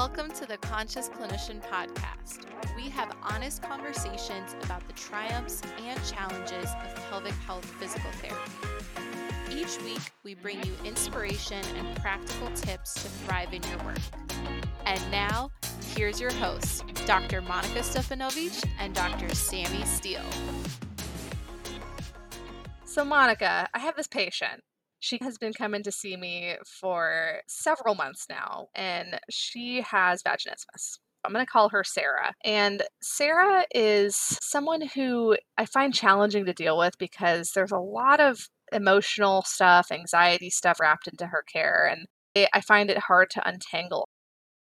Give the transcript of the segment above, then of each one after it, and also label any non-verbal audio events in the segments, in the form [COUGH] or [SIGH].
Welcome to the Conscious Clinician Podcast. We have honest conversations about the triumphs and challenges of pelvic health physical therapy. Each week, we bring you inspiration and practical tips to thrive in your work. And now, here's your hosts, Dr. Monika Stefanovic and Dr. Sammy Steele. So, Monika, I have this patient. She has been coming to see me for several months now, and she has vaginismus. I'm going to call her Sarah. And Sarah is someone who I find challenging to deal with because there's a lot of emotional stuff, anxiety stuff wrapped into her care, and I find it hard to untangle.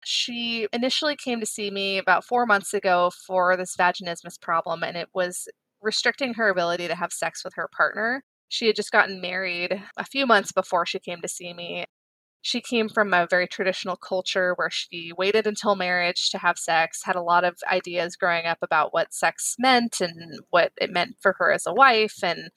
She initially came to see me about four months ago for this vaginismus problem, and it was restricting her ability to have sex with her partner. She had just gotten married a few months before she came to see me. She came from a very traditional culture where she waited until marriage to have sex, had a lot of ideas growing up about what sex meant and what it meant for her as a wife. And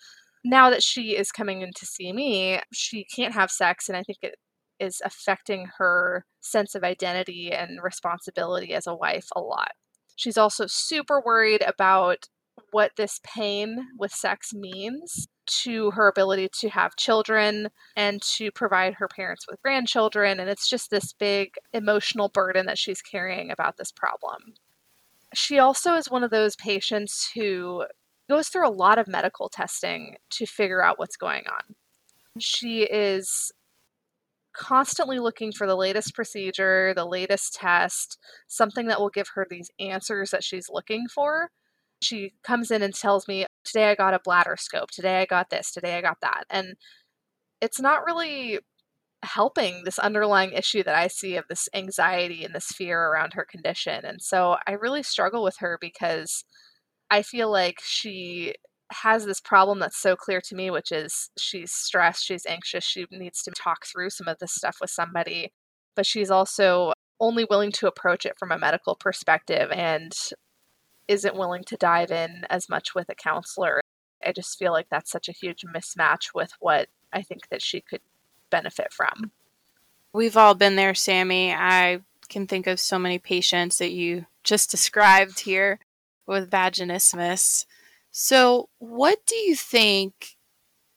now that she is coming in to see me, she can't have sex. And I think it is affecting her sense of identity and responsibility as a wife a lot. She's also super worried about what this pain with sex means to her ability to have children and to provide her parents with grandchildren. And it's just this big emotional burden that she's carrying about this problem. She also is one of those patients who goes through a lot of medical testing to figure out what's going on. She is constantly looking for the latest procedure, the latest test, something that will give her these answers that she's looking for she comes in and tells me, Today I got a bladder scope. Today I got this. Today I got that. And it's not really helping this underlying issue that I see of this anxiety and this fear around her condition. And so I really struggle with her because I feel like she has this problem that's so clear to me, which is she's stressed, she's anxious, she needs to talk through some of this stuff with somebody, but she's also only willing to approach it from a medical perspective. And isn't willing to dive in as much with a counselor. I just feel like that's such a huge mismatch with what I think that she could benefit from. We've all been there, Sammy. I can think of so many patients that you just described here with vaginismus. So, what do you think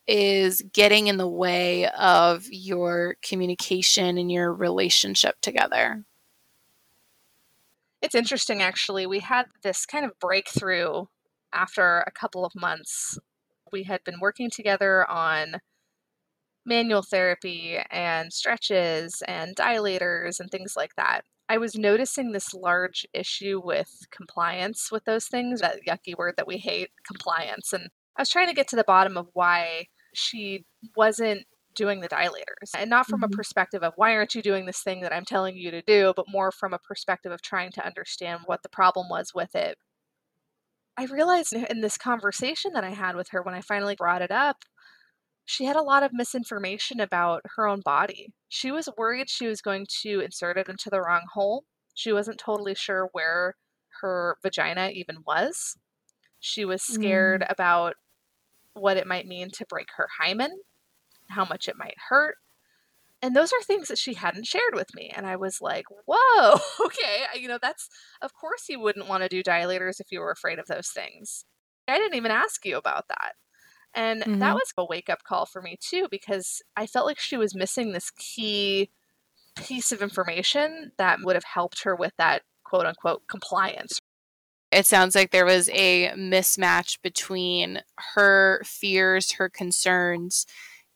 is getting in the way of your communication and your relationship together? It's interesting, actually. We had this kind of breakthrough after a couple of months. We had been working together on manual therapy and stretches and dilators and things like that. I was noticing this large issue with compliance with those things, that yucky word that we hate, compliance. And I was trying to get to the bottom of why she wasn't doing the dilators and not from mm-hmm. a perspective of why aren't you doing this thing that I'm telling you to do, but more from a perspective of trying to understand what the problem was with it. I realized in this conversation that I had with her when I finally brought it up, she had a lot of misinformation about her own body. She was worried she was going to insert it into the wrong hole. She wasn't totally sure where her vagina even was. She was scared mm. about what it might mean to break her hymen how much it might hurt. And those are things that she hadn't shared with me. And I was like, whoa, [LAUGHS] okay. You know, that's, of course, you wouldn't want to do dilators if you were afraid of those things. I didn't even ask you about that. And mm-hmm. that was a wake up call for me, too, because I felt like she was missing this key piece of information that would have helped her with that quote unquote compliance. It sounds like there was a mismatch between her fears, her concerns,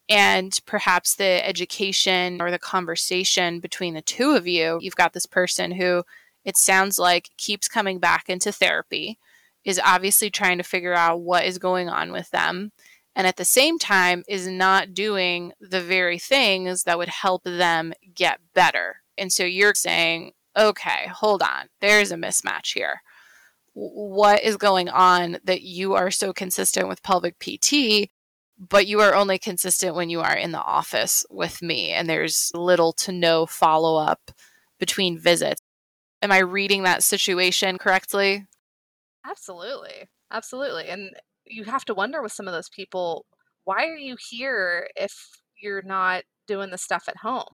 and perhaps the education or the conversation between the two of you. You've got this person who it sounds like keeps coming back into therapy, is obviously trying to figure out what is going on with them, and at the same time is not doing the very things that would help them get better. And so you're saying, okay, hold on, there's a mismatch here. What is going on that you are so consistent with pelvic PT but you are only consistent when you are in the office with me and there's little to no follow up between visits. Am I reading that situation correctly? Absolutely. Absolutely. And you have to wonder with some of those people, why are you here if you're not doing the stuff at home?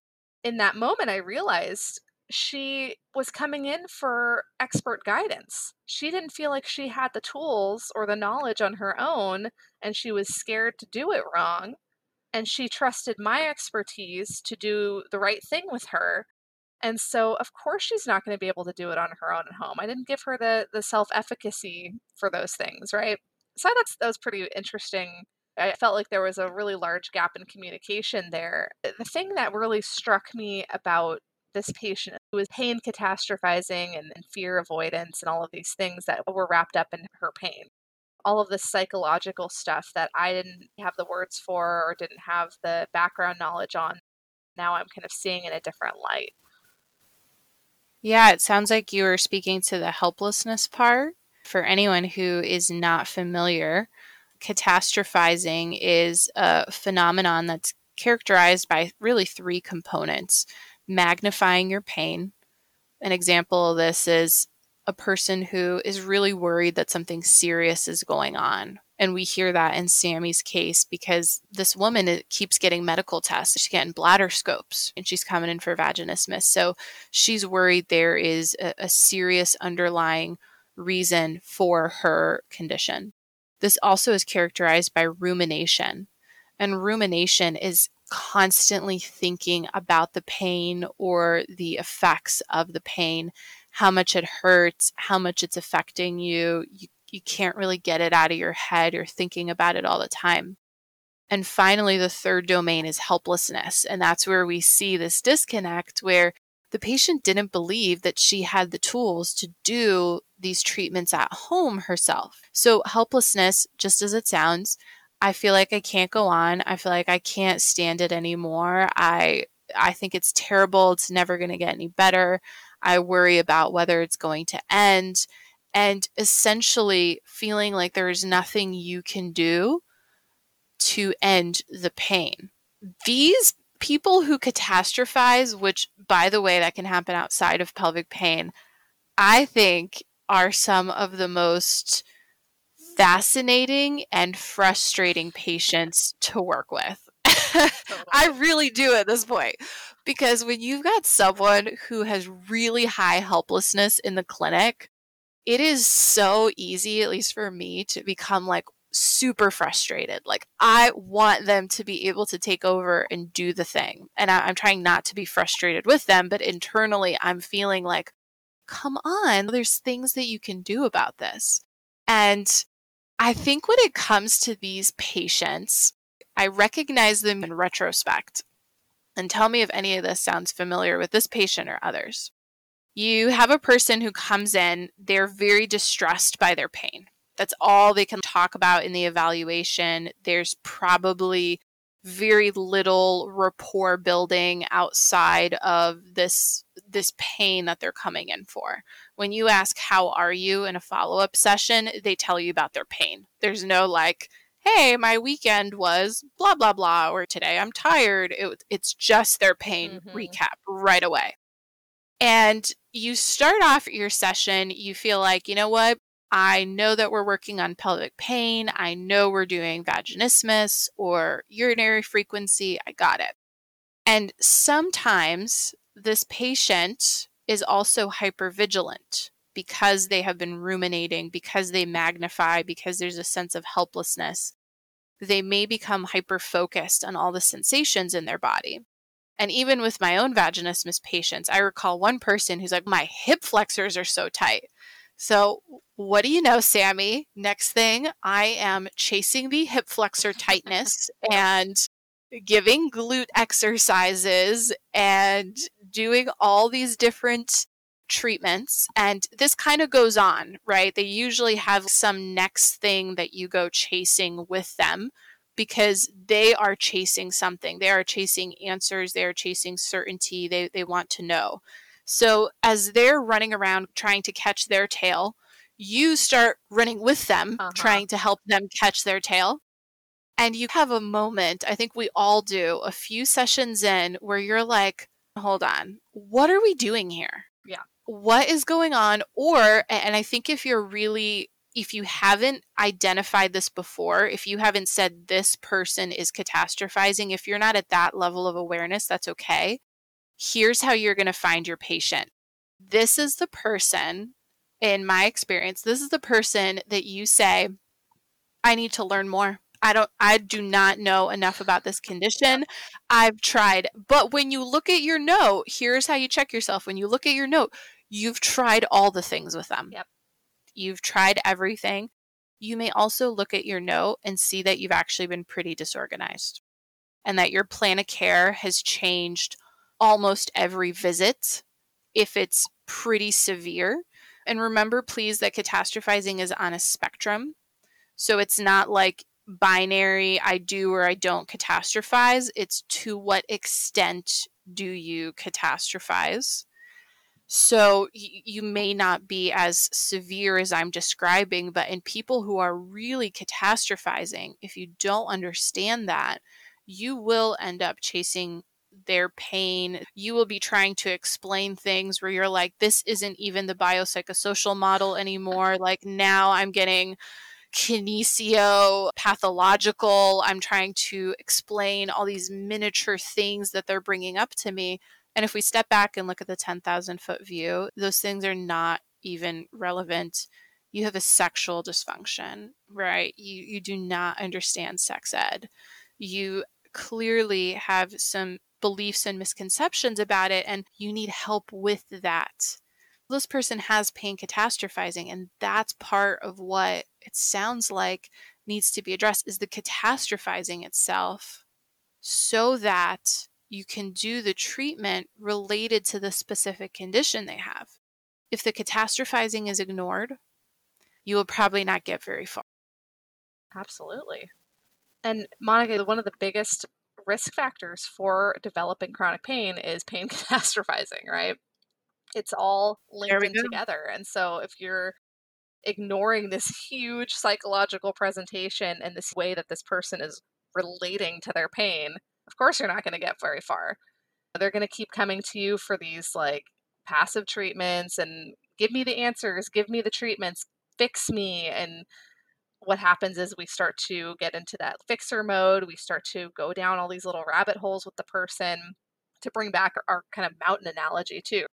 In that moment, I realized she was coming in for expert guidance. She didn't feel like she had the tools or the knowledge on her own, and she was scared to do it wrong. And she trusted my expertise to do the right thing with her. And so, of course, she's not going to be able to do it on her own at home. I didn't give her the the self efficacy for those things, right? So that's that was pretty interesting. I felt like there was a really large gap in communication there. The thing that really struck me about this patient who was pain catastrophizing and, and fear avoidance and all of these things that were wrapped up in her pain all of this psychological stuff that I didn't have the words for or didn't have the background knowledge on. Now I'm kind of seeing in a different light. Yeah, it sounds like you were speaking to the helplessness part. For anyone who is not familiar, catastrophizing is a phenomenon that's characterized by really three components magnifying your pain. An example of this is a person who is really worried that something serious is going on. And we hear that in Sammy's case because this woman keeps getting medical tests. She's getting bladder scopes and she's coming in for vaginismus. So she's worried there is a, a serious underlying reason for her condition. This also is characterized by rumination. And rumination is constantly thinking about the pain or the effects of the pain, how much it hurts, how much it's affecting you. You, you can't really get it out of your head. You're thinking about it all the time. And finally, the third domain is helplessness. And that's where we see this disconnect where the patient didn't believe that she had the tools to do these treatments at home herself. So, helplessness, just as it sounds, I feel like I can't go on. I feel like I can't stand it anymore. I I think it's terrible. It's never going to get any better. I worry about whether it's going to end and essentially feeling like there is nothing you can do to end the pain. These people who catastrophize, which by the way, that can happen outside of pelvic pain, I think are some of the most fascinating and frustrating patients to work with. [LAUGHS] I really do at this point. Because when you've got someone who has really high helplessness in the clinic, it is so easy, at least for me, to become like super frustrated. Like, I want them to be able to take over and do the thing. And I- am trying not to be frustrated with them, but internally, I'm feeling like, come on, there's things that you can do about this. And I think when it comes to these patients, I recognize them in retrospect. And tell me if any of this sounds familiar with this patient or others. You have a person who comes in, they're very distressed by their pain. That's all they can talk about in the evaluation. There's probably very little rapport building outside of this this pain that they're coming in for. When you ask how are you in a follow-up session, they tell you about their pain. There's no like, hey, my weekend was blah blah blah or today I'm tired. It, it's just their pain mm-hmm. recap right away. And you start off your session, you feel like, you know what? I know that we're working on pelvic pain. I know we're doing vaginismus or urinary frequency. I got it. And sometimes this patient is also hypervigilant because they have been ruminating, because they magnify, because there's a sense of helplessness. They may become hyper focused on all the sensations in their body. And even with my own vaginismus patients, I recall one person who's like, My hip flexors are so tight. So, what do you know, Sammy? Next thing, I am chasing the hip flexor tightness [LAUGHS] and giving glute exercises and doing all these different treatments. And this kind of goes on, right? They usually have some next thing that you go chasing with them because they are chasing something. They are chasing answers, they are chasing certainty, they, they want to know. So as they're running around trying to catch their tail, you start running with them, uh-huh. trying to help them catch their tail. And you have a moment, I think we all do, a few sessions in where you're like, hold on, what are we doing here? Yeah. What is going on? Or, and I think if you're really, if you haven't identified this before, if you haven't said this person is catastrophizing, if you're not at that level of awareness, that's okay Here's how you're going to find your patient. This is the person, in my experience, this is the person that you say, I need to learn more. I don't I do not know enough about this condition. I've tried. But when you look at your note, here's how you check yourself. When you look at your note, you've tried all the things with them. Yep. You've tried everything. You may also look at your note and see that you've actually been pretty disorganized and that your plan of care has changed almost every visit if it's pretty severe. And remember, please, that catastrophizing is on a spectrum. So it's not like binary, I do or I don't catastrophize. It's to what extent do you catastrophize? So y- you may not be as severe as I'm describing, but in people who are really catastrophizing, if you don't understand that, you will end up chasing their pain. You will be trying to explain things where you're like, this isn't even the biopsychosocial model anymore. Like now I'm getting kinesio pathological. I'm trying to explain all these miniature things that they're bringing up to me. And if we step back and look at the 10,000 foot view, those things are not even relevant. You have a sexual dysfunction, right? You, you do not understand sex ed. You clearly have some beliefs and misconceptions about it, and you need help with that. This person has pain catastrophizing, and that's part of what it sounds like needs to be addressed is the catastrophizing itself so that you can do the treatment related to the specific condition they have. If the catastrophizing is ignored, you will probably not get very far. Absolutely. And Monika, one of the biggest risk factors for developing chronic pain is pain [LAUGHS] catastrophizing, right? It's all linked in together. And so if you're ignoring this [LAUGHS] huge psychological presentation and this way that this person is relating to their pain, of course you're not going to get very far. They're going to keep coming to you for these like passive treatments and give me the answers, give me the treatments, fix me and what happens is we start to get into that fixer mode. We start to go down all these little rabbit holes with the person to bring back our, kind of mountain analogy, too.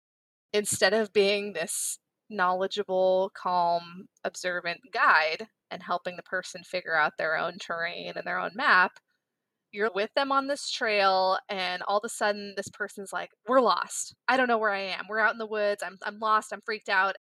Instead of being this knowledgeable, calm, observant guide and helping the person figure out their own terrain and their own map, you're with them on this trail and all of a sudden this person's like, "We're lost. I don't know where I am. We're out in the woods. I'm I'm lost. I'm freaked out."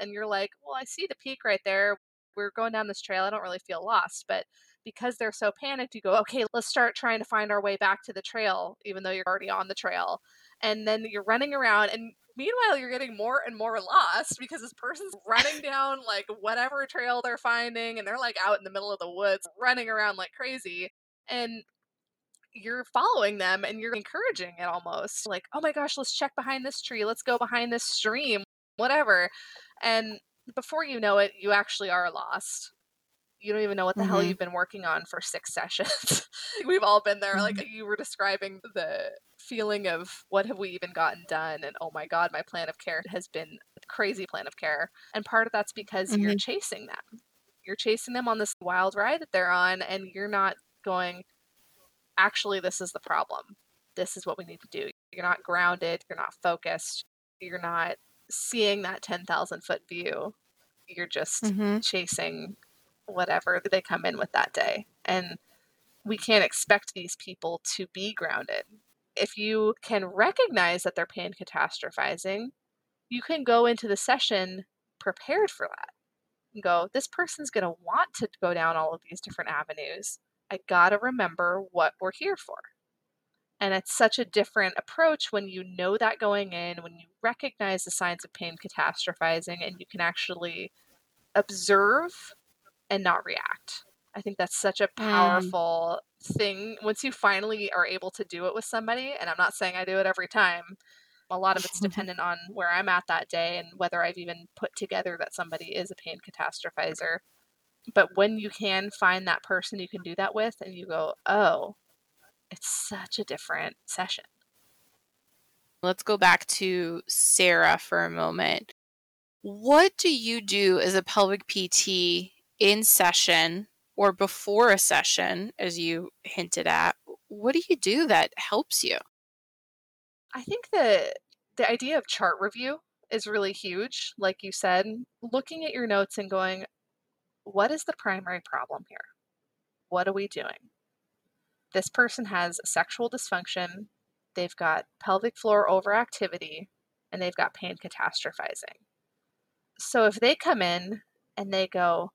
And you're like, "Well, I see the peak right there we're going down this trail. I don't really feel lost. But because they're so panicked, you go, okay, let's start trying to find our way back to the trail, even though you're already on the trail. And then you're running around and meanwhile you're getting more and more lost because this person's running down like whatever trail they're finding and they're like out in the middle of the woods running around like crazy and you're following them and you're encouraging it almost like oh my gosh let's check behind this tree let's go behind this stream whatever and before you know it, you actually are lost. You don't even know what the mm-hmm. hell you've been working on for six [LAUGHS] sessions. We've all been there. Like mm-hmm. you were describing the feeling of what have we even gotten done and oh my god my plan of care has been a crazy plan of care and part of that's because mm-hmm. you're chasing them you're chasing them on this wild ride that they're on and you're not going actually this is the problem this is what we need to do you're not grounded you're not focused you're not seeing that 10,000 foot view. You're just mm-hmm. chasing whatever they come in with that day. And we can't expect these people to be grounded. If you can recognize that they're pain catastrophizing, you can go into the session prepared for that and go, this person's going to want to go down all of these different avenues. I got to remember what we're here for. And it's such a different approach when you know that going in, when you recognize the signs of pain catastrophizing, and you can actually observe and not react. I think that's such a mm. powerful mm. thing once you finally are able to do it with somebody. And I'm not saying I do it every time. A lot of it's [LAUGHS] dependent on where I'm at that day and whether I've even put together that somebody is a pain catastrophizer. But when you can find that person you can do that with, and you go, oh, it's such a different session. Let's go back to Sarah for a moment. What do you do as a pelvic PT in session or before a session, as you hinted at? What do you do that helps you? I think that the idea of chart review is really huge. Like you said, looking at your notes and going, what is the primary problem here? What are we doing? This person has sexual dysfunction, they've got pelvic floor overactivity, and they've got pain catastrophizing. So if they come in and they go,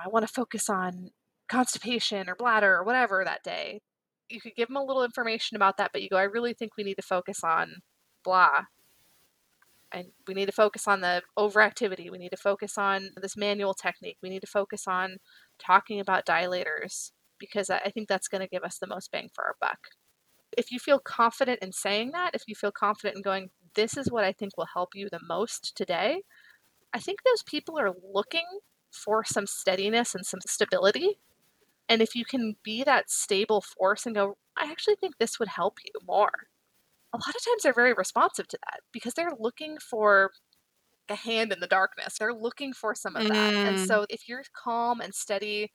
I want to focus on constipation or bladder or whatever that day, you could give them a little information about that, but you go, I really think we need to focus on blah. And we need to focus on the overactivity. We need to focus on this manual technique. We need to focus on talking about dilators because I think that's going to give us the most bang for our buck. If you feel confident in saying that, if you feel confident in going, this is what I think will help you the most today, I think those people are looking for some steadiness and some stability. And if you can be that stable force and go, I actually think this would help you more, a lot of times they're very responsive to that because they're looking for a hand in the darkness. They're looking for some of that. And Mm. so if you're calm and steady,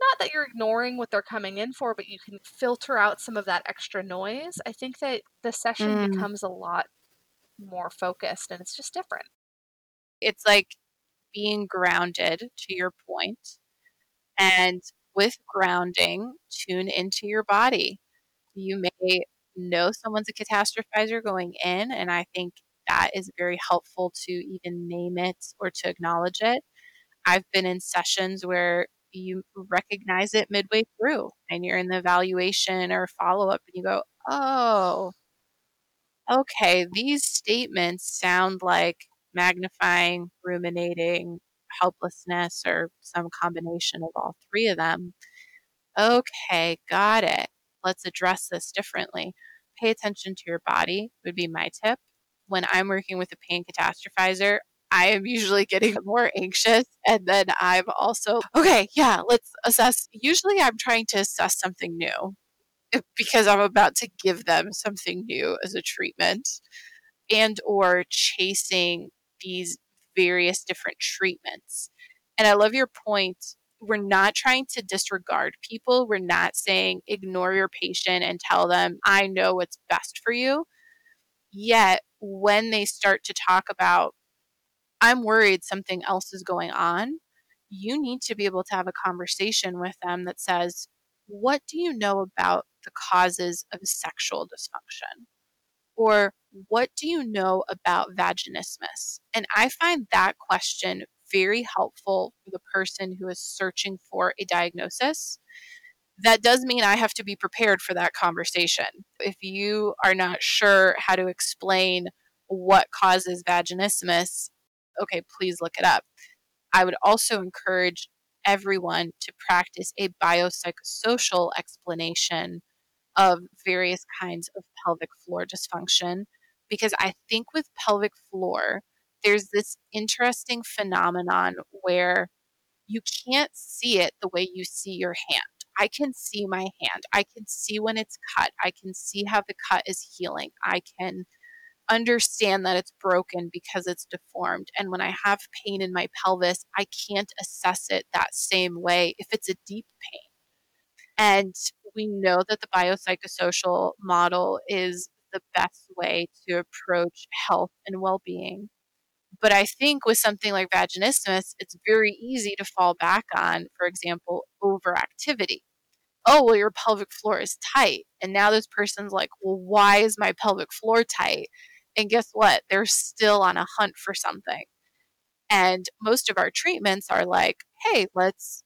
not that you're ignoring what they're coming in for, but you can filter out some of that extra noise, I think that the session Mm. becomes a lot more focused and it's just different. It's like being grounded to your. And with grounding, tune into your body. You may know someone's a catastrophizer going in, and I think that is very helpful to even name it or to acknowledge it. I've been in sessions where you recognize it midway through and you're in the evaluation or follow up and you go, oh, okay, these statements sound like magnifying, ruminating, helplessness, or some combination of all three of them. Okay, got it. Let's address this differently. Pay attention to your body, would be my tip. When I'm working with a pain catastrophizer, I am usually getting [LAUGHS] more anxious. And then I'm also, okay, yeah, let's assess. Usually I'm trying to assess something new because I'm about to give them something new as a treatment and or chasing these various different treatments. And I love your point. We're not trying to disregard people. We're not saying ignore your patient and tell them, I know what's best for you. Yet, when they start to talk about, I'm worried something else is going on, you need to be able to have a conversation with them that says, What do you know about the causes of sexual dysfunction? Or what do you know about vaginismus? And I find that question very helpful for the person who is searching for a diagnosis. That does mean I have to be prepared for that conversation. If you are not sure how to explain what causes vaginismus, okay, please look it up. I would also encourage everyone to practice a biopsychosocial explanation of various kinds of pelvic floor dysfunction because I think with pelvic floor, there's this interesting phenomenon where you can't see it the way you see your hand. I can see my hand. I can see when it's cut. I can see how the cut is healing. I can understand that it's broken because it's deformed. And when I have pain in my pelvis, I can't assess it that same way if it's a deep pain. And we know that the biopsychosocial model is the best way to approach health and well being. But I think with something like vaginismus, it's very easy to fall back on, for example, overactivity. Oh, well, your pelvic floor is tight. And now this person's like, well, why is my pelvic floor tight? And guess what? They're still on a hunt for something. And most of our treatments are like, hey, let's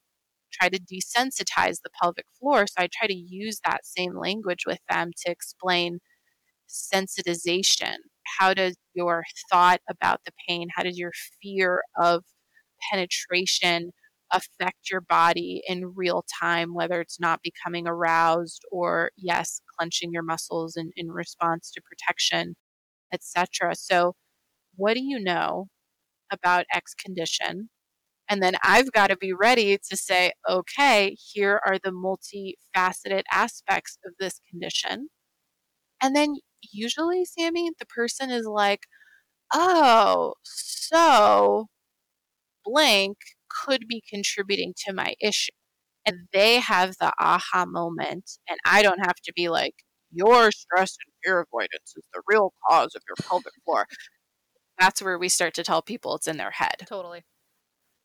try to desensitize the pelvic floor. So I try to use that same language with them to explain sensitization. How does your thought about the pain, how does your fear of penetration affect your body in real time, whether it's not becoming aroused or, yes, clenching your muscles in, in response to protection, etc. So, what do you know about X condition? And then I've got to be ready to say, okay, here are the multifaceted aspects of this condition. And then usually, Sammy, the person is like, oh, so blank could be contributing to my issue. And they have the aha moment. And I don't have to be like, you're stressed and fear avoidance is the real cause of your pelvic floor. That's where we start to tell people it's in their head. Totally.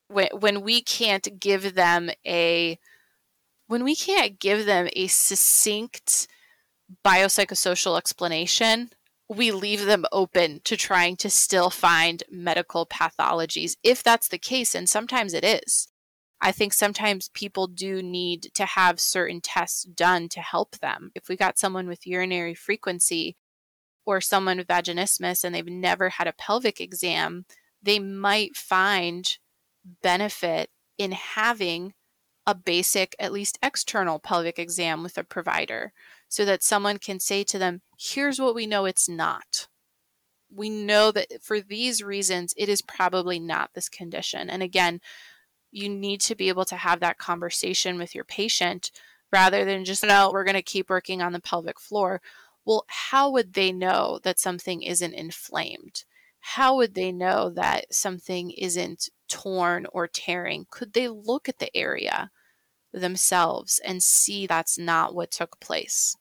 When, when we can't give them a when we can't give them a succinct biopsychosocial explanation, we leave them open to trying to still find medical pathologies if that's the case and sometimes it is I think sometimes people do need to have certain tests done to help them. If we got someone with urinary frequency or someone with vaginismus and they've never had a pelvic exam, they might find benefit in having a basic, at least external pelvic exam with a provider so that someone can say to them, here's what we know it's not. We know that for these reasons, it is probably not this condition. And again, you need to be able to have that conversation with your patient rather than just, no, we're going to keep working on the pelvic floor. Well, how would they know that something isn't inflamed? How would they know that something isn't torn or tearing? Could they look at the area themselves and see that's not what took place?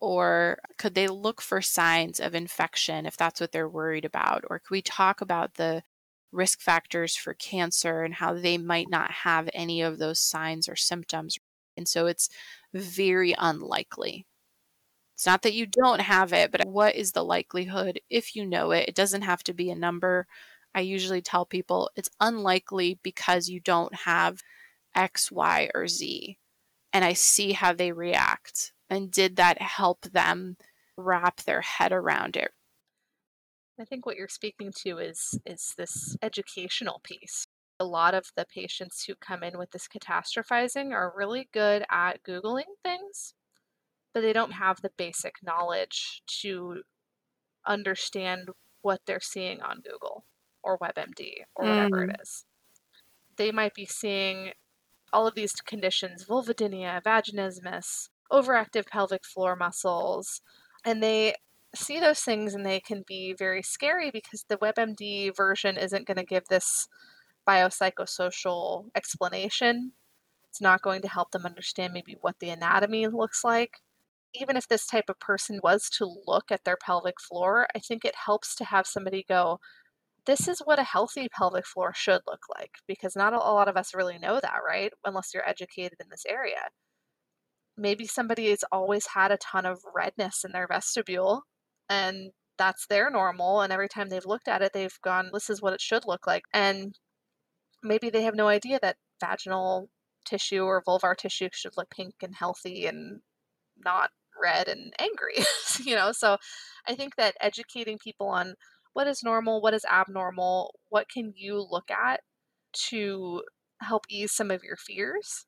Or could they look for signs of infection if that's what they're worried about? Or could we talk about the risk factors for cancer and how they might not have any of those signs or symptoms. And so it's very unlikely. It's not that you don't have it, but what is the likelihood if you know it? It doesn't have to be a number. I usually tell people it's unlikely because you don't have X, Y, or Z. And I see how they react. And did that help them wrap their head around it? I think what you're speaking to is is this educational piece. A lot of the patients who come in with this catastrophizing are really good at googling things, but they don't have the basic knowledge to understand what they're seeing on Google or WebMD or whatever mm. it is. They might be seeing all of these conditions vulvodynia, vaginismus, overactive pelvic floor muscles, and they see those things and they can be very scary because the WebMD version isn't going to give this biopsychosocial explanation. It's not going to help them understand maybe what the anatomy looks like. Even if this type of person was to look at their pelvic floor, I think it helps to have somebody go, this is what a healthy pelvic floor should look like because not a lot of us really know that, right? Unless you're educated in this area. Maybe somebody has always had a ton of redness in their vestibule and that's their normal and every time they've looked at it they've gone this is what it should look like and maybe they have no idea that vaginal tissue or vulvar tissue should look pink and healthy and not red and angry [LAUGHS] you know? So i think that educating people on what is normal what is abnormal what can you look at to help ease some of your fears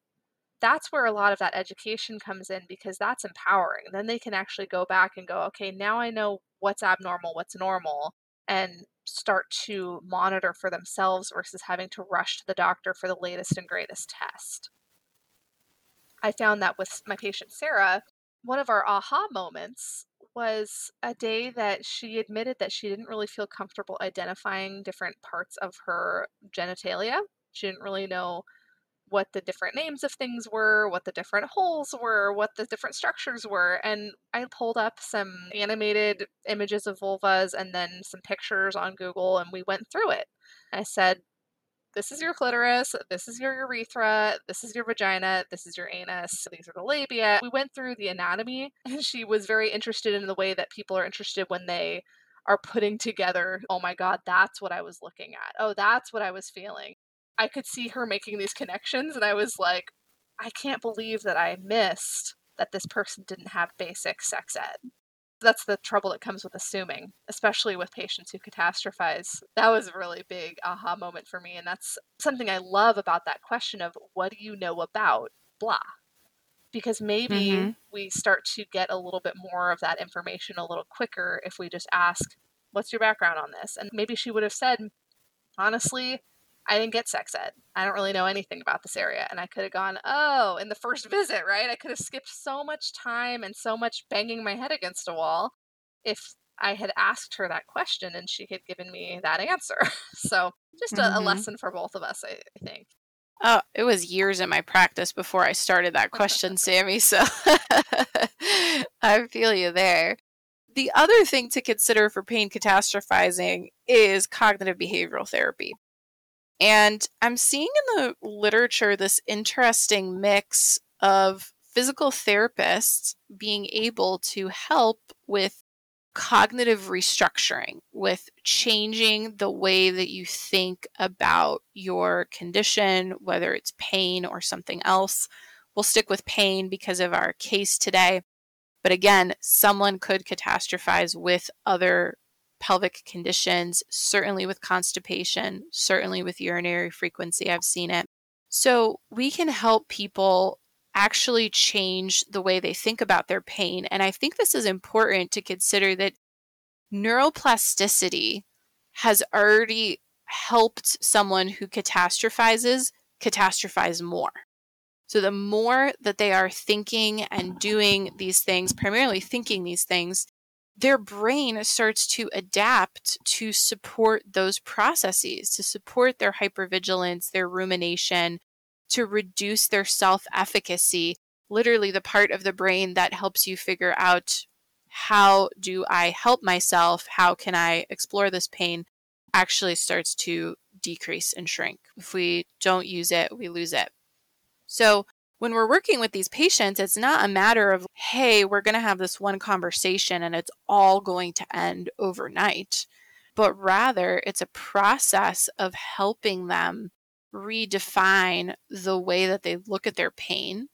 that's where a lot of that education comes in because that's empowering. Then they can actually go back and go, okay, now I know what's abnormal, what's normal, and start to monitor for themselves versus having to rush to the doctor for the latest and greatest test. I found that with my patient Sarah, one of our aha moments was a day that she admitted that she didn't really feel comfortable identifying different parts of her genitalia. She didn't really know what the different names of things were, what the different holes were, what the different structures were. And I pulled up some animated images of vulvas and then some pictures on Google and we went through it. I said, this is your clitoris, this is your urethra, this is your vagina, this is your anus, these are the labia. We went through the anatomy [LAUGHS] and she was very interested in the way that people are interested when they are putting together, oh my God, that's what I was looking at. Oh, that's what I was feeling. I could see her making these connections, and I was like, I can't believe that I missed that this person didn't have basic sex ed. That's the trouble that comes with assuming, especially with patients who catastrophize. That was a really big aha moment for me. And that's something I love about that question of what do you know about blah? Because maybe mm-hmm. we start to get a little bit more of that information a little quicker if we just ask, What's your background on this? And maybe she would have said, Honestly, I didn't get sex ed. I don't really know anything about this area. And I could have gone, oh, in the first [LAUGHS] visit, right? I could have skipped so much time and so much banging my head against a wall if I had asked her that question and she had given me that answer. [LAUGHS] so just a, mm-hmm. a lesson for both of us, I, I think. Oh, it was years in my practice before I started that question, [LAUGHS] Sammy. So I feel you there The other thing to consider for pain catastrophizing is cognitive behavioral therapy. And I'm seeing in the literature this interesting mix of physical therapists being able to help with cognitive restructuring, with changing the way that you think about your condition, whether it's pain or something else. We'll stick with pain because of our case today. But again, someone could catastrophize with other pelvic conditions, certainly with constipation, certainly with urinary frequency. I've seen it. So we can help people actually change the way they think about their pain. And I think this is important to consider that neuroplasticity has already helped someone who catastrophizes catastrophize more. So the more that they are thinking and doing these things, primarily thinking these things, their brain starts to adapt to support those processes, to support their hypervigilance, their rumination, to reduce their self efficacy, literally the part of the brain that helps you figure out how do I help myself? How can I explore this pain? Actually starts to decrease and shrink. If we don't use it, we lose it. So, when we're working with these patients, it's not a matter of, hey, we're going to have this one conversation and it's all going to end overnight, but rather it's a process of helping them redefine the way that they look at their pain,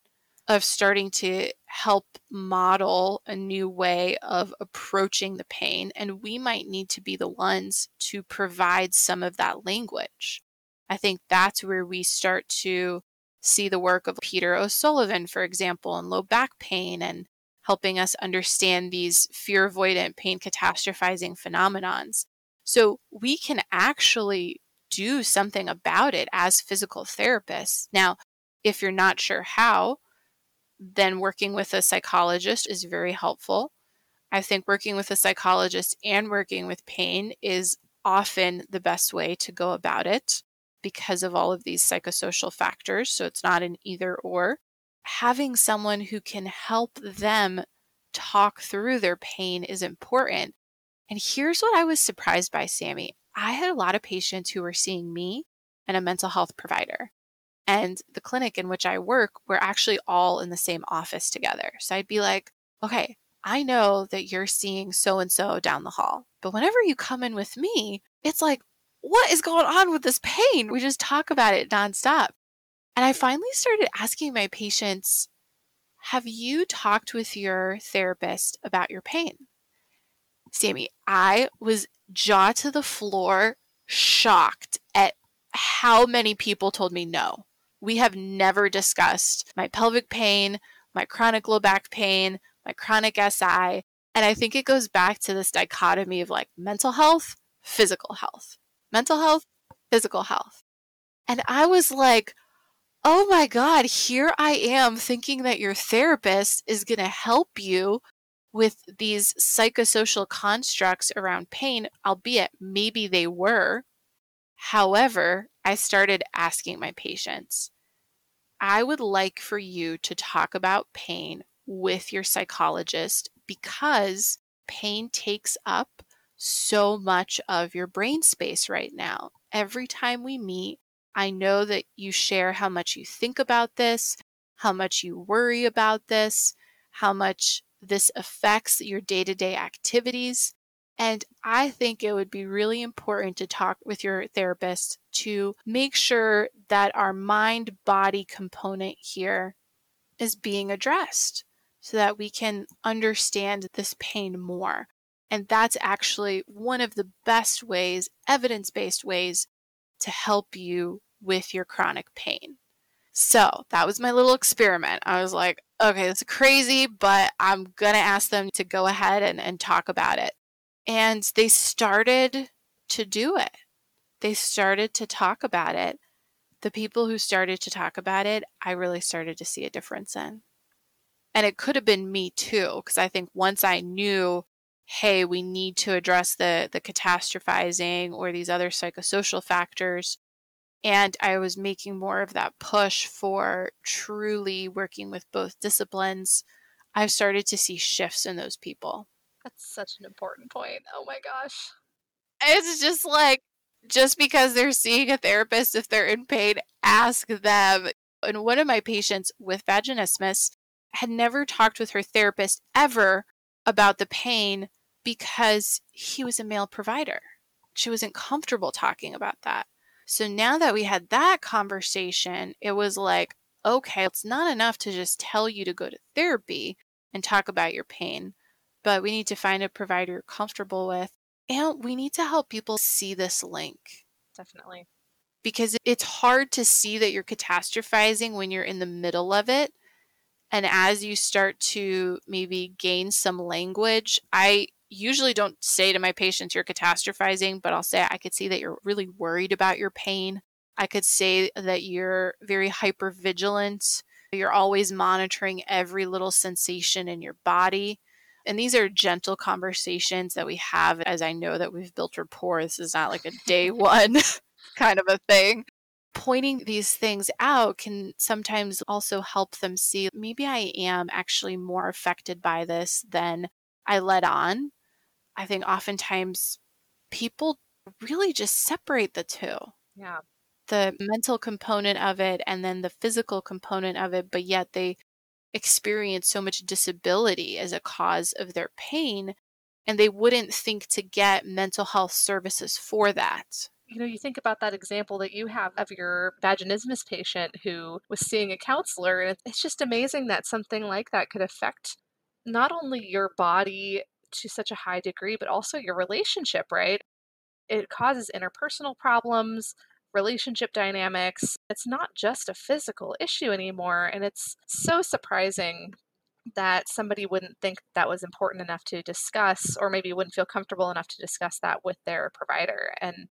of starting to help model a new way of approaching the pain. And we might need to be the ones to provide some of that language. I think that's where we start to see the work of Peter O'Sullivan, for example, in low back pain and helping us understand these fear avoidant pain catastrophizing phenomenons. So we can actually do something about it as physical therapists. Now, if you're not sure how, then working with a psychologist is very helpful. I think working with a psychologist and working with pain is often the best way to go about it because of all of these psychosocial factors. So it's not an either or. Having someone who can help them talk through their pain is important. And here's what I was surprised by, Sammy. I had a lot of patients who were seeing me and a mental health provider. And the clinic in which I work, we're actually all in the same office together. So I'd be like, okay, I know that you're seeing so and so down the hall, but whenever you come in with me, it's like, what is going on with this pain? We just talk about it nonstop. And I finally started asking my patients, have you talked with your therapist about your pain? Sammy, I was jaw to the floor, shocked at how many people told me no. We have never discussed my pelvic pain, my chronic low back pain, my chronic SI. And I think it goes back to this dichotomy of like mental health, physical health, mental health, physical health. And I was like, oh my God, here I am thinking that your therapist is going to help you with these psychosocial constructs around pain, albeit maybe they were. However, I started asking my patients, I would like for you to talk about pain with your psychologist because pain takes up so much of your brain space right now. Every time we meet, I know that you share how much you think about this, how much you worry about this, how much this affects your day to day activities. And I think it would be really important to talk with your therapist to make sure that our mind body component here is being addressed so that we can understand this pain more. And that's actually one of the best ways, evidence based ways, to help you with your chronic pain. So that was my little experiment. I was like, okay, this is crazy, but I'm going to ask them to go ahead and, and talk about it. And they started to do it. They started to talk about it. The people who started to talk about it, I really started to see a difference in. And it could have been me too, because I think once I knew, hey, we need to address the, the catastrophizing or these other psychosocial factors, and I was making more of that push for truly working with both disciplines. I've started to see shifts in those people. That's such an important point. Oh my gosh. It's just like, just because they're seeing a therapist, if they're in pain, ask them. And one of my patients with vaginismus had never talked with her therapist ever about the pain because he was a male provider. She wasn't comfortable talking about that. So now that we had that conversation, it was like, okay, it's not enough to just tell you to go to therapy and talk about your pain, but we need to find a provider you're comfortable with. And we need to help people see this link. Definitely. Because it's hard to see that you're catastrophizing when you're in the middle of it. And as you start to maybe gain some language, I usually don't say to my patients, you're catastrophizing, but I'll say, I could see that you're really worried about your pain. I could say that you're very hyper vigilant. You're always monitoring every little sensation in your body. And these are gentle conversations that we have as I know that we've built rapport. This is not like a day [LAUGHS] one [LAUGHS] kind of a thing. Pointing these things out can sometimes also help them see maybe I am actually more affected by this than I let on. I think oftentimes people really just separate the two. Yeah. The mental component of it and then the physical component of it, but yet they experience so much disability as a cause of their pain and they wouldn't think to get mental health services for that. You know, you think about that example that you have of your vaginismus patient who was seeing a counselor, and it's just amazing that something like that could affect not only your body to such a high degree, but also your relationship, right? It causes interpersonal problems, relationship dynamics. It's not just a physical issue anymore. And it's so surprising that somebody wouldn't think that was important enough to discuss, or maybe wouldn't feel comfortable enough to discuss that with their provider. And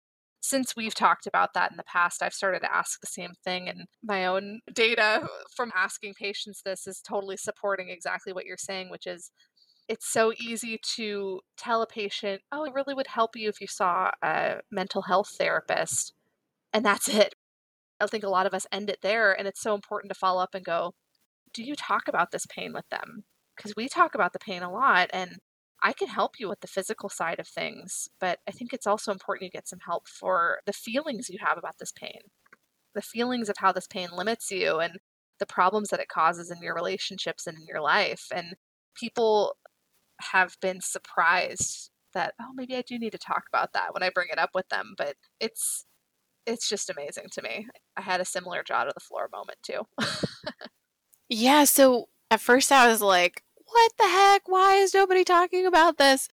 since we've talked about that in the past, I've started to ask the same thing. And my own data from asking patients this is totally supporting exactly what you're saying, which is it's so easy to tell a patient, oh, it really would help you if you saw a mental health therapist. And that's [LAUGHS] it. I think a lot of us end it there. And it's so important to follow up and go, do you talk about this pain with them? Because we talk about the pain a lot. And I can help you with the physical side of things, but I think it's also important you get some help for the feelings you have about this pain, the feelings of how this pain limits you and the problems that it causes in your relationships and in your life. And people have been surprised that oh maybe I do need to talk about that when I bring it up with them but it's it's just amazing to me. I had a similar jaw to the floor moment too. [LAUGHS] yeah, so at first I was like, what the heck? Why is nobody talking about this?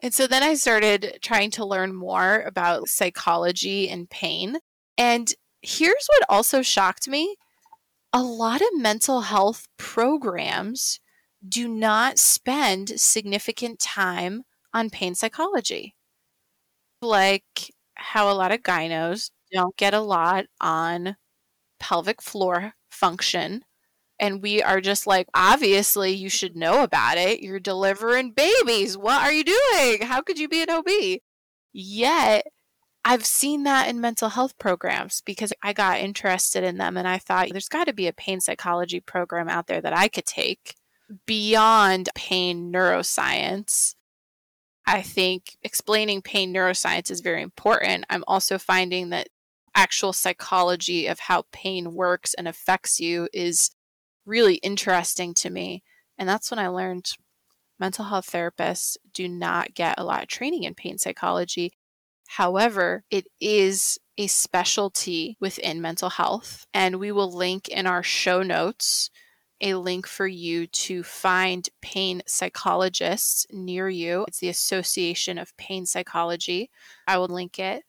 And so then I started trying to learn more about psychology and pain. And here's what also shocked me a lot of mental health programs do not spend significant time on pain psychology. Like how a lot of gynos don't get a lot on pelvic floor function. And we are just like, obviously, you should know about it. You're delivering babies. What are you doing? How could you be an OB? Yet, I've seen that in mental health programs because I got interested in them and I thought there's got to be a pain psychology program out there that I could take beyond pain neuroscience. I think explaining pain neuroscience is very important. I'm also finding that actual psychology of how pain works and affects you is really interesting to me. And that's when I learned mental health therapists do not get a lot of training in pain psychology. However, it is a specialty within mental health. And we will link in our show notes a link for you to find pain psychologists near you. It's the Association of Pain Psychology. I will link it.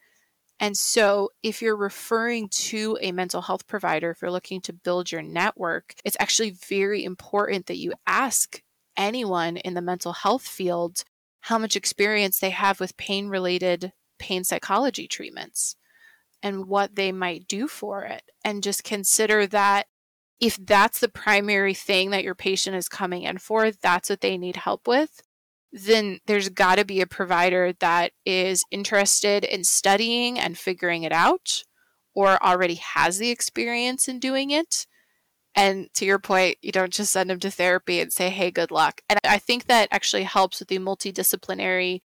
And so, if you're referring to a mental health provider, if you're looking to build your network, it's actually very important that you ask anyone in the mental health field how much experience they have with pain related pain psychology treatments and what they might do for it. And just consider that if that's the primary thing that your patient is coming in for, that's what they need help with, then there's got to be a provider that is interested in studying and figuring it out or already has the experience in doing it. And to your point, you don't just send them to therapy and say, hey, good luck. And I think that actually helps with the multidisciplinary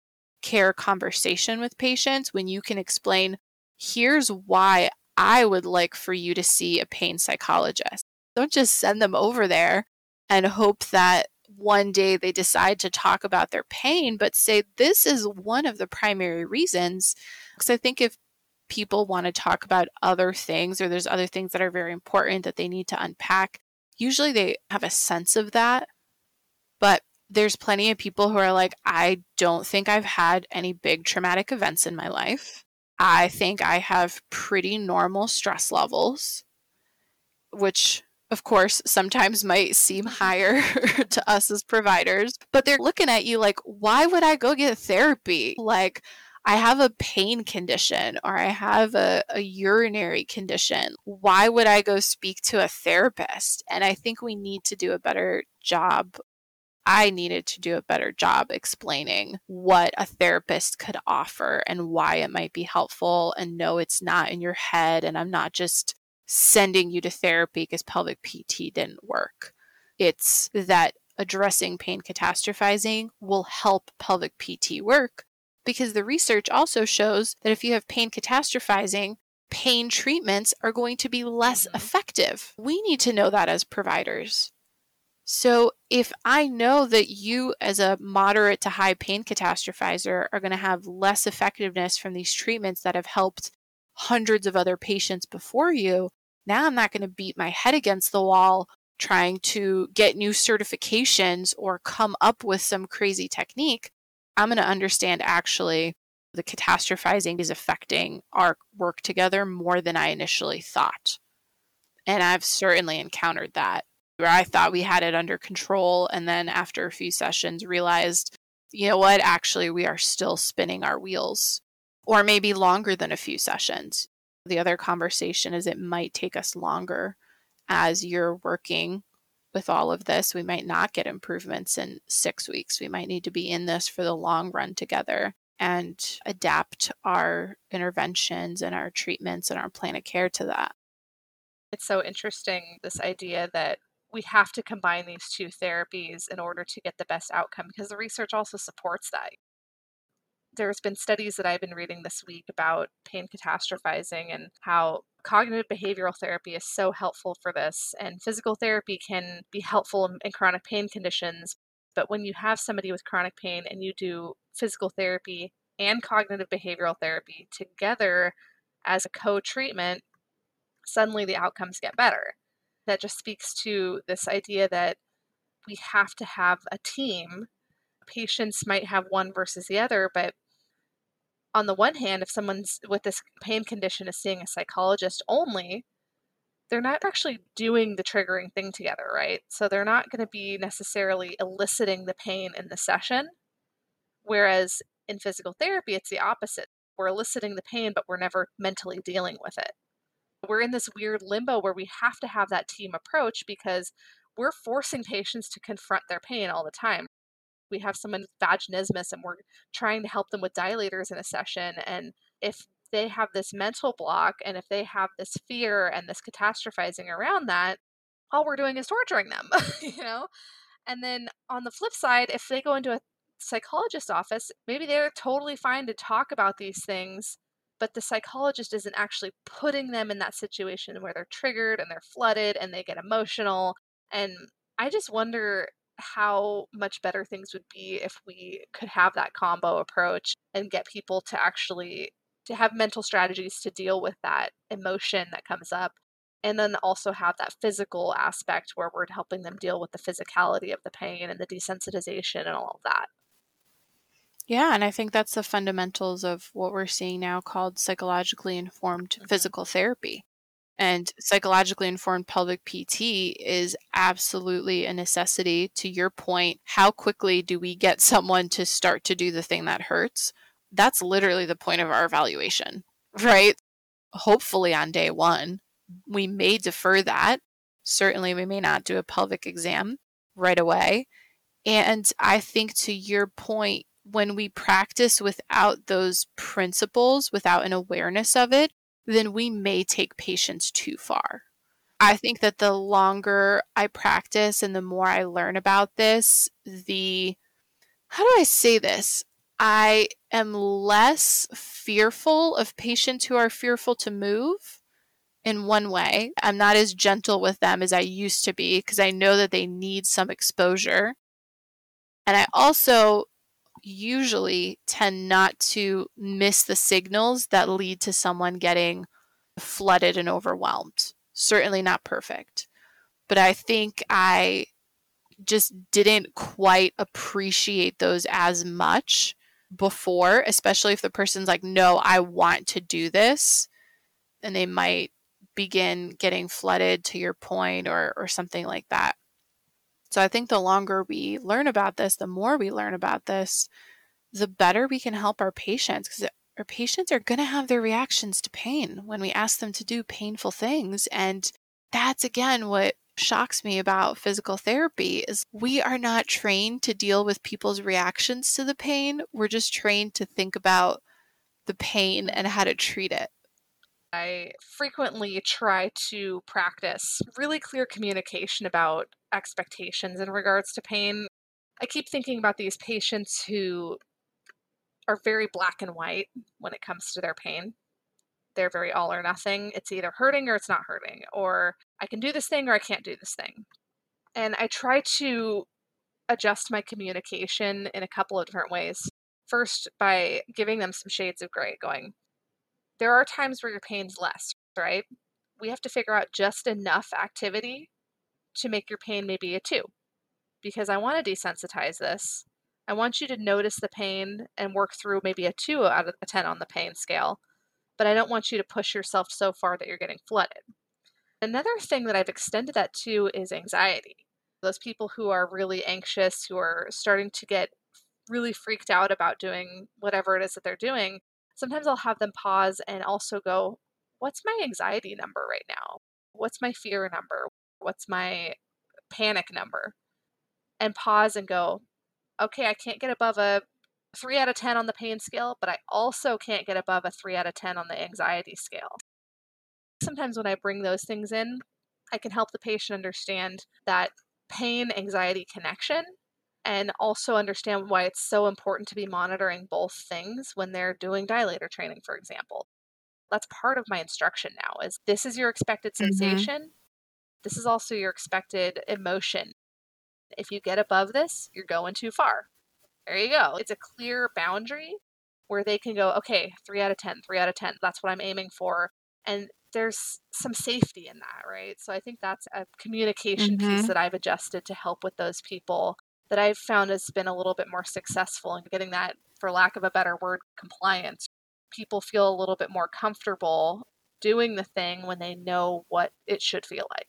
care conversation with patients when you can explain, here's why I would like for you to see a pain psychologist. Don't just send them over there and hope that one day they decide to talk about their pain, but say, this is one of the primary reasons. Because I think if people want to talk about other things or there's other things that are very important that they need to unpack, usually they have a sense of that. But there's plenty of people who are like, I don't think I've had any big traumatic events in my life. I think I have pretty normal stress levels, which of course, sometimes might seem mm-hmm. higher [LAUGHS] to us as providers, but they're looking at you like, why would I go get therapy? Like, I have a pain condition or I have a, a, urinary condition. Why would I go speak to a therapist? And I think we need to do a better job. I needed to do a better job explaining what a therapist could offer and why it might be helpful. And no, it's not in your head. And I'm not just sending you to therapy because pelvic PT didn't work. It's that addressing pain catastrophizing will help pelvic PT work because the research also shows that if you have pain catastrophizing, pain treatments are going to be less mm-hmm. effective. We need to know that as providers. So, if I know that you, as a moderate to high pain catastrophizer, are going to have less effectiveness from these treatments that have helped hundreds of other patients before you, now I'm not going to beat my head against the wall trying to get new certifications or come up with some crazy technique. I'm going to understand actually the catastrophizing is affecting our work together more than I initially thought. And I've certainly encountered that where I thought we had it under control. And then after a few sessions, realized, you know what, actually, we are still spinning our wheels, or maybe longer than a few sessions. The other conversation is it might take us longer as you're working with all of this, we might not get improvements in six weeks. We might need to be in this for the long run together and adapt our interventions and our treatments and our plan of care to that. It's so interesting, this idea that we have to combine these two therapies in order to get the best outcome because the research also supports that there's been studies that I've been reading this week about pain catastrophizing and how cognitive behavioral therapy is so helpful for this. And physical therapy can be helpful in, in chronic pain conditions. But when you have somebody with chronic pain and you do physical therapy and cognitive behavioral therapy together as a co treatment, suddenly the outcomes get better. That just speaks to this idea that we have to have a team. Patients might have one versus the other, but on the one hand, if someone's with this pain condition is seeing a psychologist only, they're not actually doing the triggering thing together, right? So they're not going to be necessarily eliciting the pain in the session. Whereas in physical therapy, it's the opposite. We're eliciting the pain, but we're never mentally dealing with it. We're in this weird limbo where we have to have that team approach because we're forcing patients to confront their pain all the time we have someone with vaginismus and we're trying to help them with dilators in a session and if they have this mental block and if they have this fear and this catastrophizing around that all we're doing is torturing them [LAUGHS] you know? And then on the flip side if they go into a psychologist's office maybe they're totally fine to talk about these things but the psychologist isn't actually putting them in that situation where they're triggered and they're flooded and they get emotional and i just wonder how much better things would be if we could have that combo approach and get people to actually to have mental strategies to deal with that emotion that comes up and then also have that physical aspect where we're helping them deal with the physicality of the pain and the desensitization and all of that. Yeah, and I think that's the fundamentals of what we're seeing now called psychologically informed mm-hmm. physical therapy. And psychologically informed pelvic PT is absolutely a necessity. To your point, how quickly do we get someone to start to do the thing that hurts? That's literally the point of our evaluation, right? Hopefully, on day one, we may defer that. Certainly, we may not do a pelvic exam right away. And I think to your point, when we practice without those principles, without an awareness of it, then we may take patients too far. I think that the longer I practice and the more I learn about this, the how do I say this? I am less fearful of patients who are fearful to move in one way. I'm not as gentle with them as I used to be because I know that they need some exposure. And I also usually tend not to miss the signals that lead to someone getting flooded and overwhelmed. Certainly not perfect. But I think I just didn't quite appreciate those as much before, especially if the person's like, no, I want to do this. And they might begin getting flooded to your point or, or something like that. So I think the longer we learn about this, the more we learn about this, the better we can help our patients because our patients are going to have their reactions to pain when we ask them to do painful things. And that's again what shocks me about physical therapy is we are not trained to deal with people's reactions to the pain. We're just trained to think about the pain and how to treat it. I frequently try to practice really clear communication about expectations in regards to pain. I keep thinking about these patients who are very black and white when it comes to their pain. They're very all or nothing. It's either hurting or it's not hurting, or I can do this thing or I can't do this thing. And I try to adjust my communication in a couple of different ways. First, by giving them some shades of gray, going, there are times where your pain's less, right? We have to figure out just enough activity to make your pain maybe a two. Because I want to desensitize this. I want you to notice the pain and work through maybe a two out of a 10 on the pain scale. But I don't want you to push yourself so far that you're getting flooded. Another thing that I've extended that to is anxiety. Those people who are really anxious, who are starting to get really freaked out about doing whatever it is that they're doing, sometimes I'll have them pause and also go, What's my anxiety number right now? What's my fear number? What's my panic number? And pause and go, Okay, I can't get above a three out of 10 on the pain scale, but I also can't get above a three out of 10 on the anxiety scale. Sometimes when I bring those things in, I can help the patient understand that pain anxiety connection and also understand why it's so important to be monitoring both things when they're doing dilator training, for example. That's part of my instruction now is this is your expected mm-hmm. sensation. Mm-hmm. This is also your expected emotion. If you get above this, you're going too far. There you go. It's a clear boundary where they can go, okay, three out of 10, three out of 10. That's what I'm aiming for. And there's some safety in that, right? So I think that's a communication mm-hmm. piece that I've adjusted to help with those people that I've found has been a little bit more successful in getting that, for lack of a better word, compliance. People feel a little bit more comfortable doing the thing when they know what it should feel like.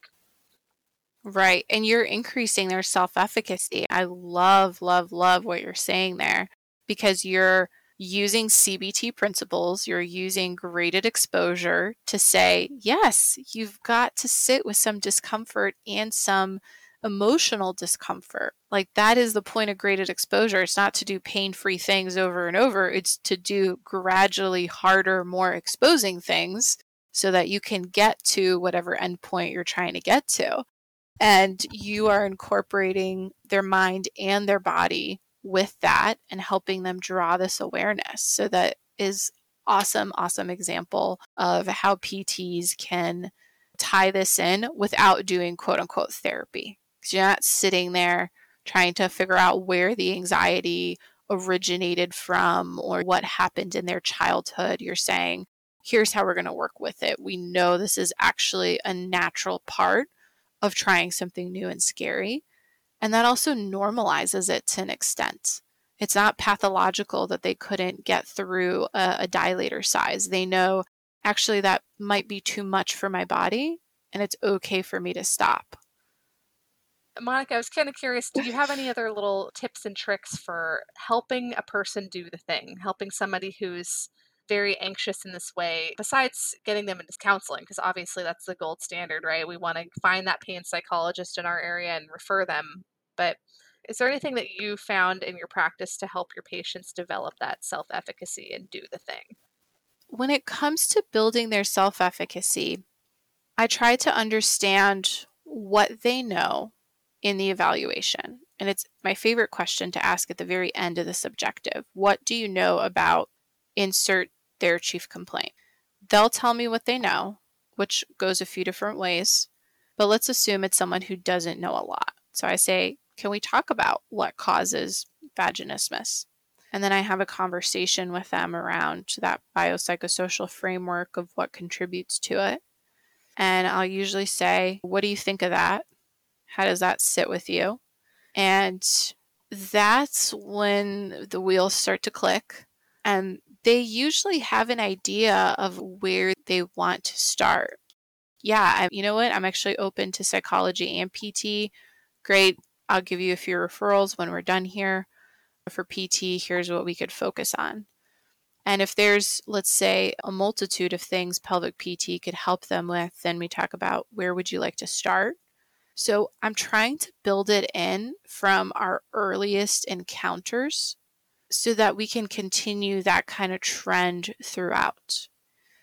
Right. And you're increasing their self efficacy. I love, love, love what you're saying there because you're using CBT principles, you're using graded exposure to say, yes, you've got to sit with some discomfort and some emotional discomfort. Like that is the point of graded exposure. It's not to do pain free things over and over, it's to do gradually harder, more exposing things so that you can get to whatever endpoint you're trying to get to and you are incorporating their mind and their body with that and helping them draw this awareness so that is awesome awesome example of how pts can tie this in without doing quote unquote therapy you're not sitting there trying to figure out where the anxiety originated from or what happened in their childhood you're saying here's how we're going to work with it we know this is actually a natural part of trying something new and scary. And that also normalizes it to an extent. It's not pathological that they couldn't get through a, a dilator size. They know actually that might be too much for my body and it's okay for me to stop. Monika, I was kind of curious do you have any other little tips and tricks for helping a person do the thing, helping somebody who's very anxious in this way, besides getting them into counseling, because obviously that's the gold standard, right? We want to find that pain psychologist in our area and refer them. But is there anything that you found in your practice to help your patients develop that self efficacy and do the thing? When it comes to building their self efficacy, I try to understand what they know in the evaluation. And it's my favorite question to ask at the very end of the subjective. What do you know about insert their chief complaint? They'll tell me what they know, which goes a few different ways. But let's assume it's someone who doesn't know a lot. So I say, can we talk about what causes vaginismus? And then I have a conversation with them around that biopsychosocial framework of what contributes to it. And I'll usually say, What do you think of that? How does that sit with you? And that's when the wheels start to click. And they usually have an idea of where they want to start. Yeah, I, you know what? I'm actually open to psychology and PT. Great. I'll give you a few referrals when we're done here. For PT, here's what we could focus on. And if there's, let's say, a multitude of things pelvic PT could help them with, then we talk about where would you like to start? So I'm trying to build it in from our earliest encounters so that we can continue that kind of trend throughout.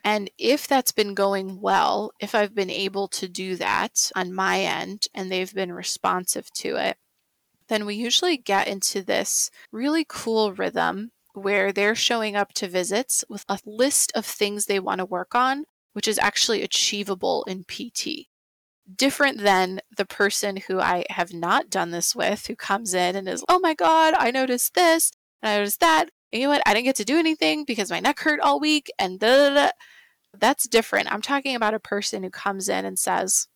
And if that's been going well, if I've been able to do that on my end and they've been responsive to it, then we usually get into this really cool rhythm where they're showing up to visits with a list of things they want to work on, which is actually achievable in PT. Different than the person who I have not done this with, who comes in and is, oh my God, I noticed this and I noticed that. And you know what? I didn't get to do anything because my neck hurt all week and da da da. That's different. I'm talking about a person who comes in and says,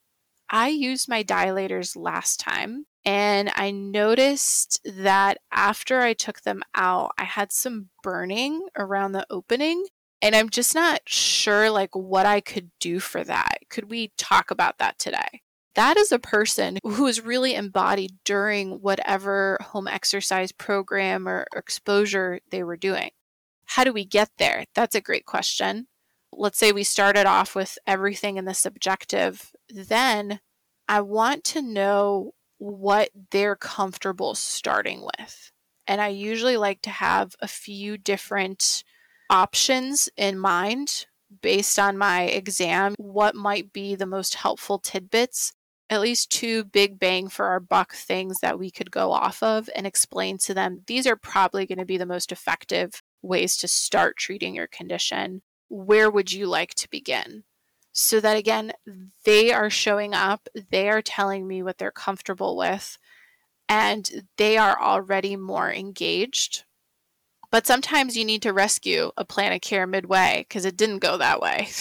I used my dilators last time and I noticed that after I took them out, I had some burning around the opening. And I'm just not sure like what I could do for that. Could we talk about that today? that is a person who is really embodied during whatever home exercise program or exposure they were doing. How do we get there? That's a great question. Let's say we started off with everything in the subjective. Then I want to know what they're comfortable starting with. And I usually like to have a few different options in mind based on my exam, what might be the most helpful tidbits at least two big bang for our buck things that we could go off of and explain to them these are probably going to be the most effective ways to start treating your condition. Where would you like to begin? So that again, they are showing up, they are telling me what they're comfortable with, and they are already more engaged. But sometimes you need to rescue a plan of care midway because it didn't go that way. [LAUGHS]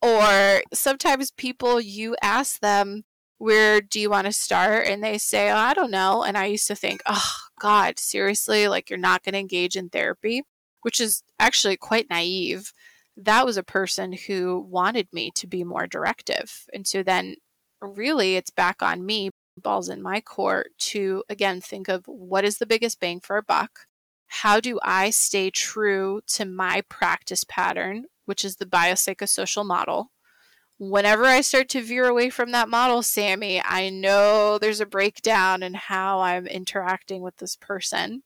Or sometimes people, you ask them, where do you want to start? And they say, oh, I don't know. And I used to think, oh, God, seriously, like you're not going to engage in therapy, which is actually quite naive. That was a person who wanted me to be more directive. And so then, really, it's back on me, balls in my court, to again think of what is the biggest bang for a buck? How do I stay true to my practice pattern which is the biopsychosocial model. Whenever I start to veer away from that model, Sammy, I know there's a breakdown in how I'm interacting with this person.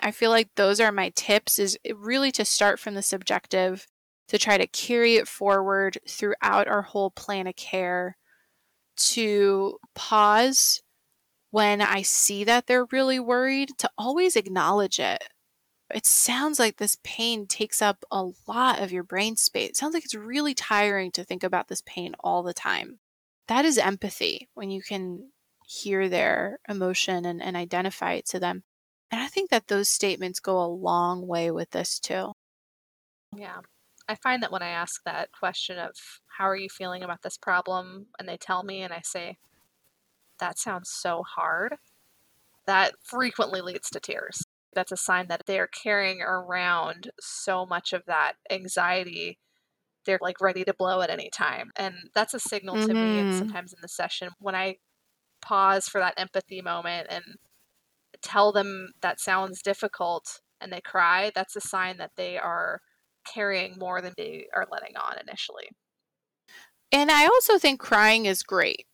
I feel like those are my tips is really to start from the subjective, to try to carry it forward throughout our whole plan of care, to pause when I see that they're really worried, to always acknowledge it it sounds like this pain takes up a lot of your brain space. It sounds like it's really tiring to think about this pain all the time. That is empathy when you can hear their emotion and, and identify it to them. And I think that those statements go a long way with this too. Yeah. I find that when I ask that question of how are you feeling about this problem, and they tell me, and I say, that sounds so hard, that frequently leads to tears that's a sign that they're carrying around so much of that anxiety they're like ready to blow at any time and that's a signal mm-hmm. to me and mm-hmm. sometimes in the session when i pause for that empathy moment and tell them that sounds difficult and they cry that's a sign that they are carrying more than they are letting on initially and i also think crying is great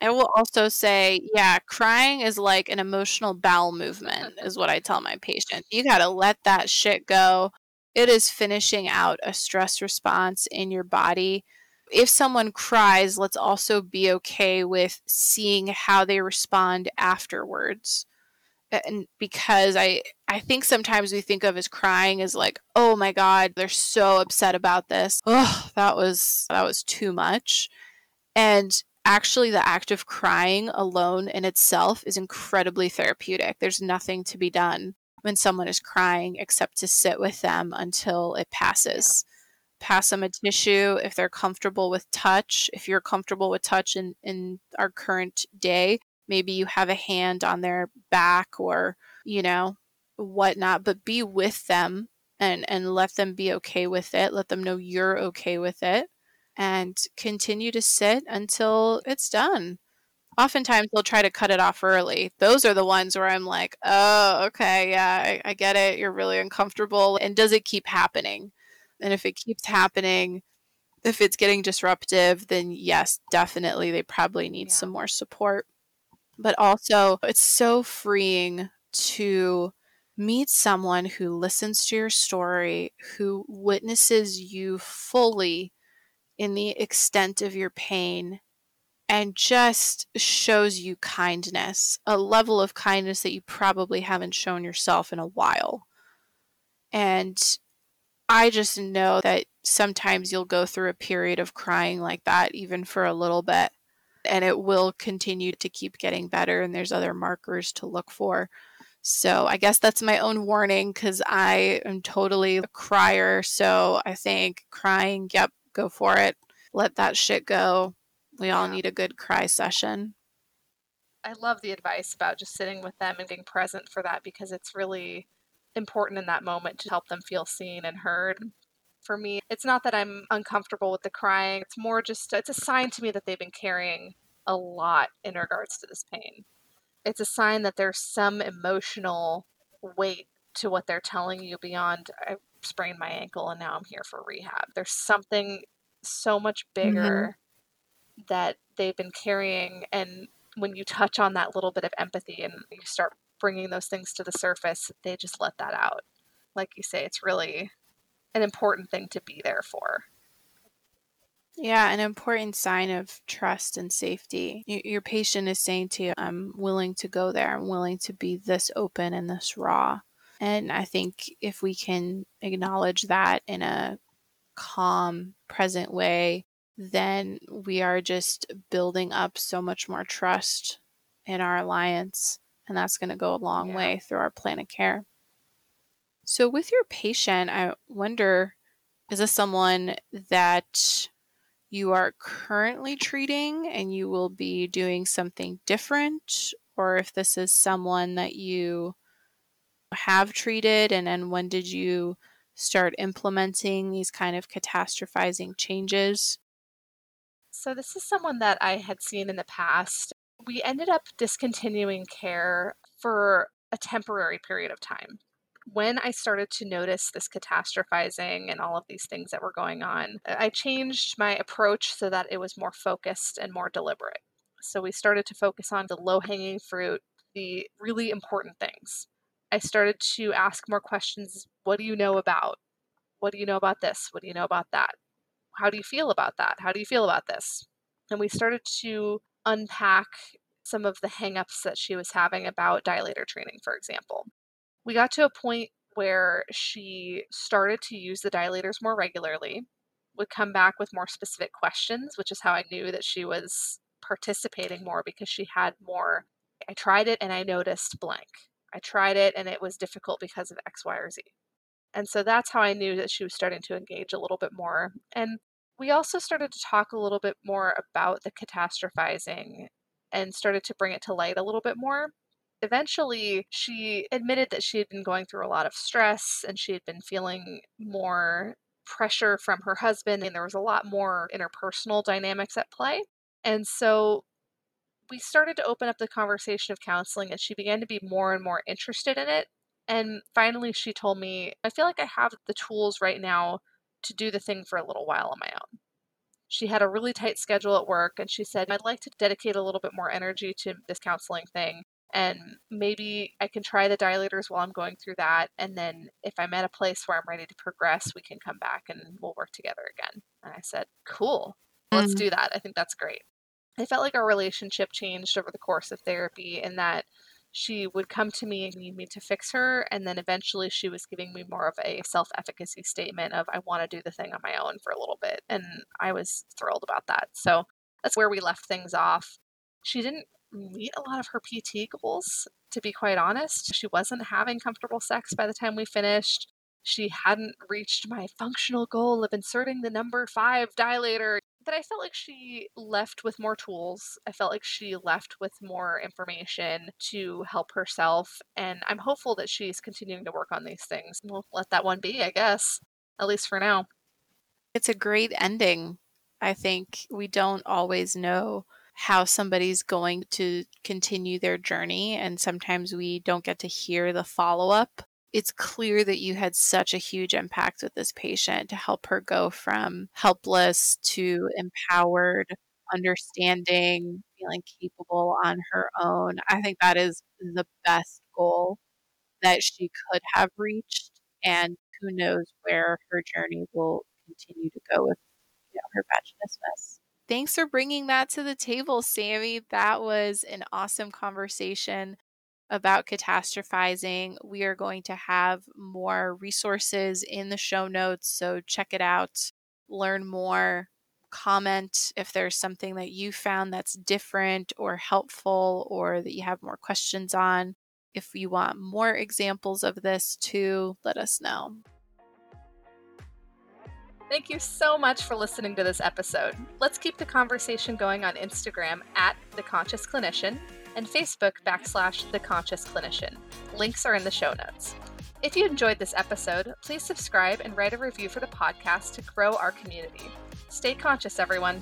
I will also say, yeah, crying is like an emotional bowel movement, [LAUGHS] is what I tell my patients. You got to let that shit go. It is finishing out a stress response in your body. if someone cries, let's also be okay with seeing how they respond afterwards. And because I I think sometimes we think of as crying as like, "Oh my god, they're so upset about this." Oh, that was that was too much. And actually the act of crying alone in itself is incredibly therapeutic. There's nothing to be done when someone is crying except to sit with them until it passes. Yeah pass them a tissue if they're comfortable with touch. If you're comfortable with touch in, in our current day, maybe you have a hand on their back or, you know, whatnot, but be with them and, and let them be okay with it. Let them know you're okay with it and continue to sit until it's done. Oftentimes they'll try to cut it off early. Those are the ones where I'm like, oh, okay, yeah, I, I get it. You're really uncomfortable. And does it keep happening? And if it keeps happening, if it's getting disruptive, then yes, definitely they probably need yeah. some more support. But also, it's so freeing to meet someone who listens to your story, who witnesses you fully in the extent of your pain, and just shows you kindness, a level of kindness that you probably haven't shown yourself in a while. And I just know that sometimes you'll go through a period of crying like that, even for a little bit, and it will continue to keep getting better. And there's other markers to look for. So I guess that's my own warning because I am totally a crier. So I think crying, yep, go for it. Let that shit go. We all need a good cry session. I love the advice about just sitting with them and being present for that because it's really important in that moment to help them feel seen and heard. For me, it's not that I'm uncomfortable with the crying. It's more just it's a sign to me that they've been carrying a lot in regards to this pain. It's a sign that there's some emotional weight to what they're telling you beyond I sprained my ankle and now I'm here for rehab. There's something so much bigger mm-hmm. that they've been carrying and when you touch on that little bit of empathy and you start bringing those things to the surface, they just let that out. Like you say, it's really an important thing to be there for. Yeah, an important sign of trust and safety. Your patient is saying to you, I'm willing to go there. I'm willing to be this open and this raw. And I think if we can acknowledge that in a calm, present way, then we are just building up so much more trust in our alliance and that's going to go a long yeah. way through our plan of care. So, with your patient, I wonder is this someone that you are currently treating and you will be doing something different? Or if this is someone that you have treated, and then when did you start implementing these kind of catastrophizing changes? So, this is someone that I had seen in the past we ended up discontinuing care for a temporary period of time. When I started to notice this catastrophizing and all of these things that were going on, I changed my approach so that it was more focused and more deliberate. So we started to focus on the low hanging fruit, the really important things. I started to ask more questions. What do you know about? What do you know about this? What do you know about that? How do you feel about that? How do you feel about this? And we started to unpack some of the hangups that she was having about dilator training, for example. We got to a point where she started to use the dilators more regularly, would come back with more specific questions, which is how I knew that she was participating more because she had more. I tried it and I noticed blank. I tried it and it was difficult because of X, Y, or Z. And so that's how I knew that she was starting to engage a little bit more. And we also started to talk a little bit more about the catastrophizing and started to bring it to light a little bit more. Eventually, she admitted that she had been going through a lot of stress and she had been feeling more pressure from her husband, and there was a lot more interpersonal dynamics at play. And so we started to open up the conversation of counseling, and she began to be more and more interested in it. And finally, she told me, I feel like I have the tools right now to do the thing for a little while on my own. She had a really tight schedule at work, and she said, I'd like to dedicate a little bit more energy to this counseling thing. And maybe I can try the dilators while I'm going through that. And then if I'm at a place where I'm ready to progress, we can come back and we'll work together again. And I said, Cool. Let's mm. do that. I think that's great. I felt like our relationship changed over the course of therapy in that she would come to me and need me to fix her. And then eventually she was giving me more of a self efficacy statement of, I want to do the thing on my own for a little bit. And I was thrilled about that. So that's where we left things off. She didn't meet a lot of her PT goals, to be quite honest. She wasn't having comfortable sex by the time we finished. She hadn't reached my functional goal of inserting the number five dilator but I felt like she left with more tools. I felt like she left with more information to help herself. And I'm hopeful that she's continuing to work on these things. We'll let that one be, I guess, at least for now. It's a great ending. I think we don't always know how somebody's going to continue their journey. And sometimes we don't get to hear the follow up it's clear that you had such a huge impact with this patient to help her go from helpless to empowered, understanding, feeling capable on her own. I think that is the best goal that she could have reached. And who knows where her journey will continue to go with you know, her vaginismus. Thanks for bringing that to the table, Sammy. That was an awesome conversation about catastrophizing. We are going to have more resources in the show notes, so check it out, learn more, comment if there's something that you found that's different or helpful or that you have more questions on. If you want more examples of this too, let us know. Thank you so much for listening to this episode. Let's keep the conversation going on Instagram at The Conscious Clinician and Facebook backslash The Conscious Clinician. Links are in the show notes. If you enjoyed this episode, please subscribe and write a review for the podcast to grow our community. Stay conscious, everyone.